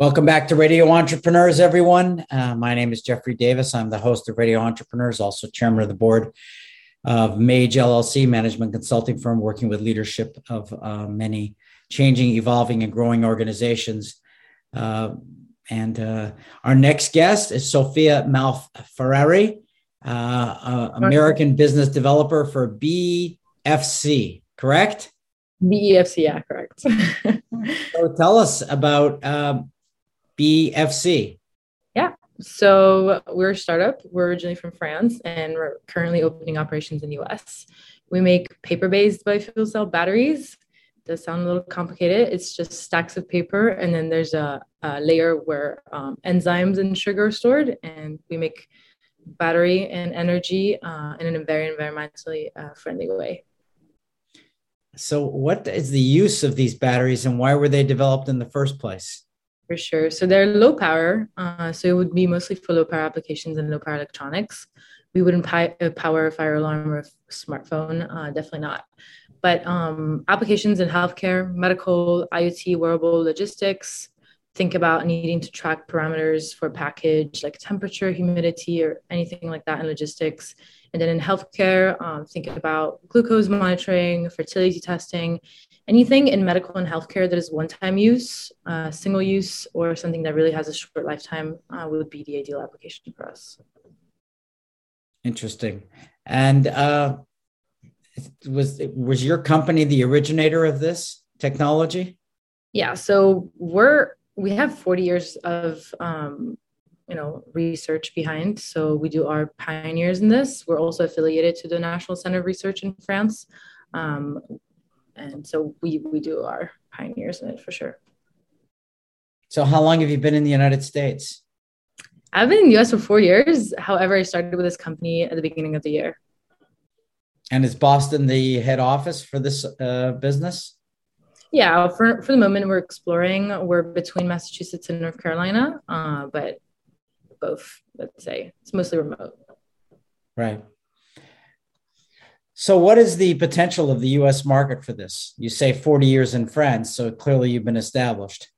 Welcome back to Radio Entrepreneurs, everyone. Uh, my name is Jeffrey Davis. I'm the host of Radio Entrepreneurs, also chairman of the board of Mage LLC, management consulting firm working with leadership of uh, many changing, evolving, and growing organizations. Uh, and uh, our next guest is Sophia Malferrari, uh, American business developer for BFC, correct? BEFC, yeah, correct. so tell us about um, BFC. Yeah. So we're a startup. We're originally from France and we're currently opening operations in the US. We make paper based biofuel cell batteries. It does sound a little complicated. It's just stacks of paper, and then there's a, a layer where um, enzymes and sugar are stored, and we make battery and energy uh, in a very environmentally uh, friendly way. So, what is the use of these batteries, and why were they developed in the first place? For sure. So they're low power. Uh, so it would be mostly for low power applications and low power electronics. We wouldn't pi- uh, power a fire alarm or a smartphone, uh, definitely not. But um, applications in healthcare, medical, IoT, wearable, logistics. Think about needing to track parameters for a package like temperature, humidity, or anything like that in logistics. And then in healthcare, um, think about glucose monitoring, fertility testing, anything in medical and healthcare that is one-time use, uh, single use, or something that really has a short lifetime uh, would be the ideal application for us. Interesting. And uh, was was your company the originator of this technology? Yeah. So we're we have 40 years of um, you know research behind so we do our pioneers in this we're also affiliated to the national center of research in france um, and so we we do our pioneers in it for sure. So how long have you been in the United States? I've been in the US for four years. However, I started with this company at the beginning of the year. And is Boston the head office for this uh, business? Yeah, for, for the moment, we're exploring. We're between Massachusetts and North Carolina, uh, but both, let's say, it's mostly remote. Right. So, what is the potential of the US market for this? You say 40 years in France, so clearly you've been established.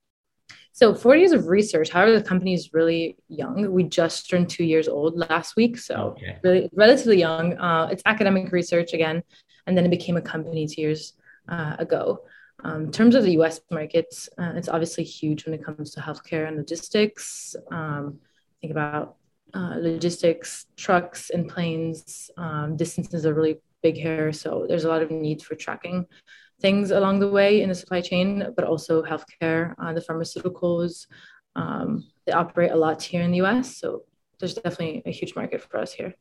So, 40 years of research. However, the company is really young. We just turned two years old last week. So, okay. really, relatively young. Uh, it's academic research again, and then it became a company two years uh, ago. Um, in terms of the US markets, uh, it's obviously huge when it comes to healthcare and logistics. Um, think about uh, logistics, trucks and planes. Um, distances are really big hair. So there's a lot of need for tracking things along the way in the supply chain, but also healthcare, uh, the pharmaceuticals. Um, they operate a lot here in the US. So there's definitely a huge market for us here.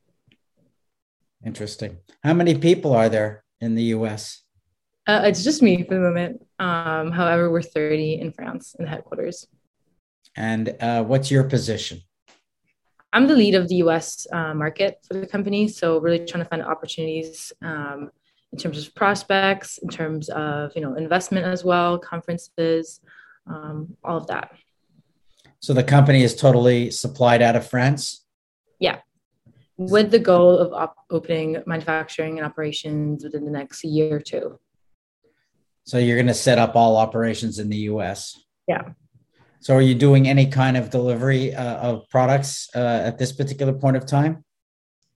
Interesting. How many people are there in the US? Uh, it's just me for the moment. Um, however, we're 30 in France in the headquarters. And uh, what's your position? I'm the lead of the US uh, market for the company. So really trying to find opportunities um, in terms of prospects, in terms of, you know, investment as well, conferences, um, all of that. So the company is totally supplied out of France? Yeah. With the goal of op- opening manufacturing and operations within the next year or two. So you're going to set up all operations in the US? Yeah. So, are you doing any kind of delivery uh, of products uh, at this particular point of time?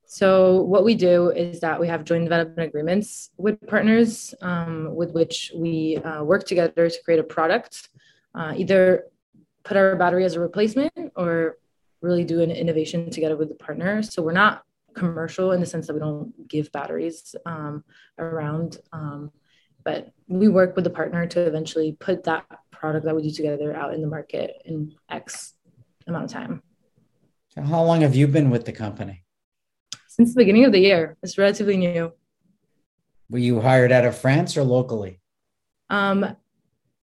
So, what we do is that we have joint development agreements with partners um, with which we uh, work together to create a product, uh, either put our battery as a replacement or really do an innovation together with the partner. So, we're not commercial in the sense that we don't give batteries um, around. Um, but we work with the partner to eventually put that product that we do together out in the market in X amount of time. So how long have you been with the company? Since the beginning of the year. It's relatively new. Were you hired out of France or locally? Um,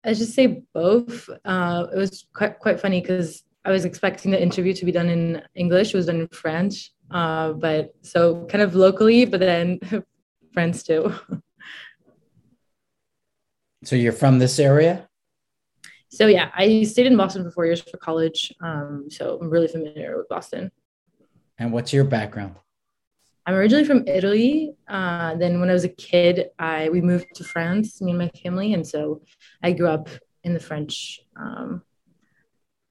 I just say both. Uh, it was quite quite funny because I was expecting the interview to be done in English. It was done in French, uh, but so kind of locally, but then France too. So you're from this area? So yeah, I stayed in Boston for four years for college. Um, so I'm really familiar with Boston. And what's your background? I'm originally from Italy. Uh, then when I was a kid, I we moved to France, me and my family, and so I grew up in the French um,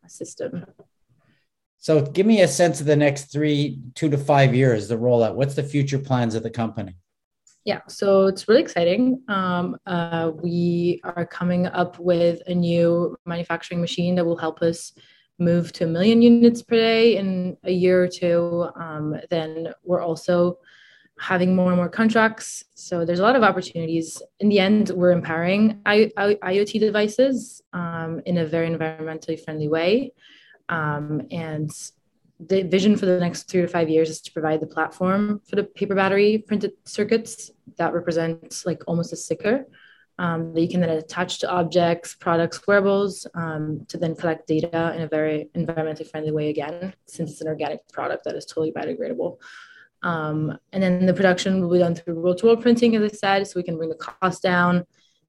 system. So give me a sense of the next three, two to five years, the rollout. What's the future plans of the company? Yeah, so it's really exciting. Um, uh, we are coming up with a new manufacturing machine that will help us move to a million units per day in a year or two. Um, then we're also having more and more contracts. So there's a lot of opportunities. In the end, we're empowering I- I- IoT devices um, in a very environmentally friendly way. Um, and the vision for the next three to five years is to provide the platform for the paper battery printed circuits that represents like almost a sticker um, that you can then attach to objects, products, wearables um, to then collect data in a very environmentally friendly way again, since it's an organic product that is totally biodegradable. Um, and then the production will be done through roll to roll printing, as I said, so we can bring the cost down.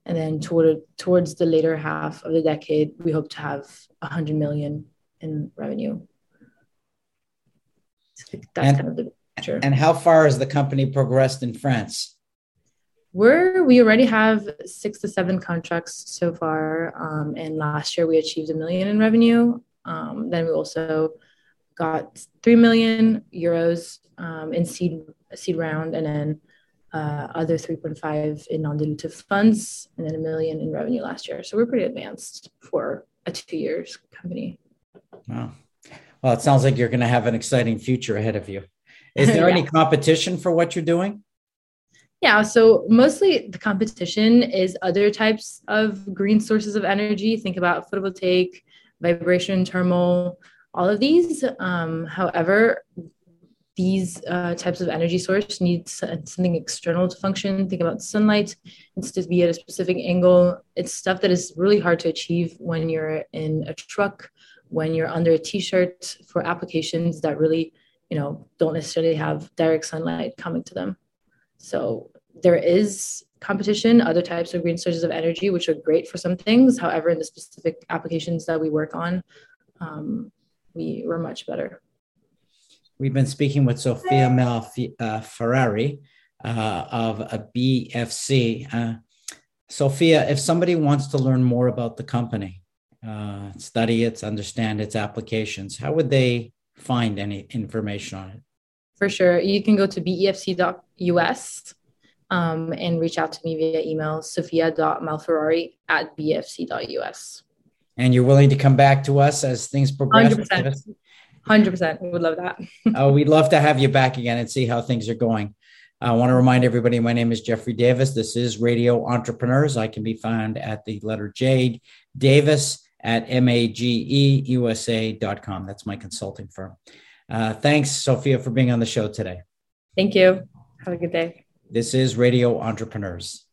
And then toward, towards the later half of the decade, we hope to have 100 million in revenue. That's and, kind of the. And how far has the company progressed in France? We're we already have six to seven contracts so far, um, and last year we achieved a million in revenue. Um, then we also got three million euros um, in seed seed round, and then uh, other 3.5 in non-dilutive funds, and then a million in revenue last year. So we're pretty advanced for a two years company. Wow. Well, it sounds like you're going to have an exciting future ahead of you. Is there yeah. any competition for what you're doing? Yeah, so mostly the competition is other types of green sources of energy. Think about photovoltaic, vibration thermal, all of these. Um, however, these uh, types of energy source need something external to function. Think about sunlight. It's to be at a specific angle. It's stuff that is really hard to achieve when you're in a truck when you're under a t-shirt for applications that really you know don't necessarily have direct sunlight coming to them. So there is competition other types of green sources of energy which are great for some things. However in the specific applications that we work on um, we were much better. We've been speaking with sophia mel uh, ferrari uh, of a bfc uh, sophia if somebody wants to learn more about the company uh, study it, understand its applications, how would they find any information on it? For sure. You can go to befc.us um, and reach out to me via email, sophia.malferrari at bfc.us. And you're willing to come back to us as things progress? 100%. 100%. We would love that. oh, we'd love to have you back again and see how things are going. I want to remind everybody my name is Jeffrey Davis. This is Radio Entrepreneurs. I can be found at the letter J, Davis at mageusa.com. That's my consulting firm. Uh, thanks, Sophia, for being on the show today. Thank you. Have a good day. This is Radio Entrepreneurs.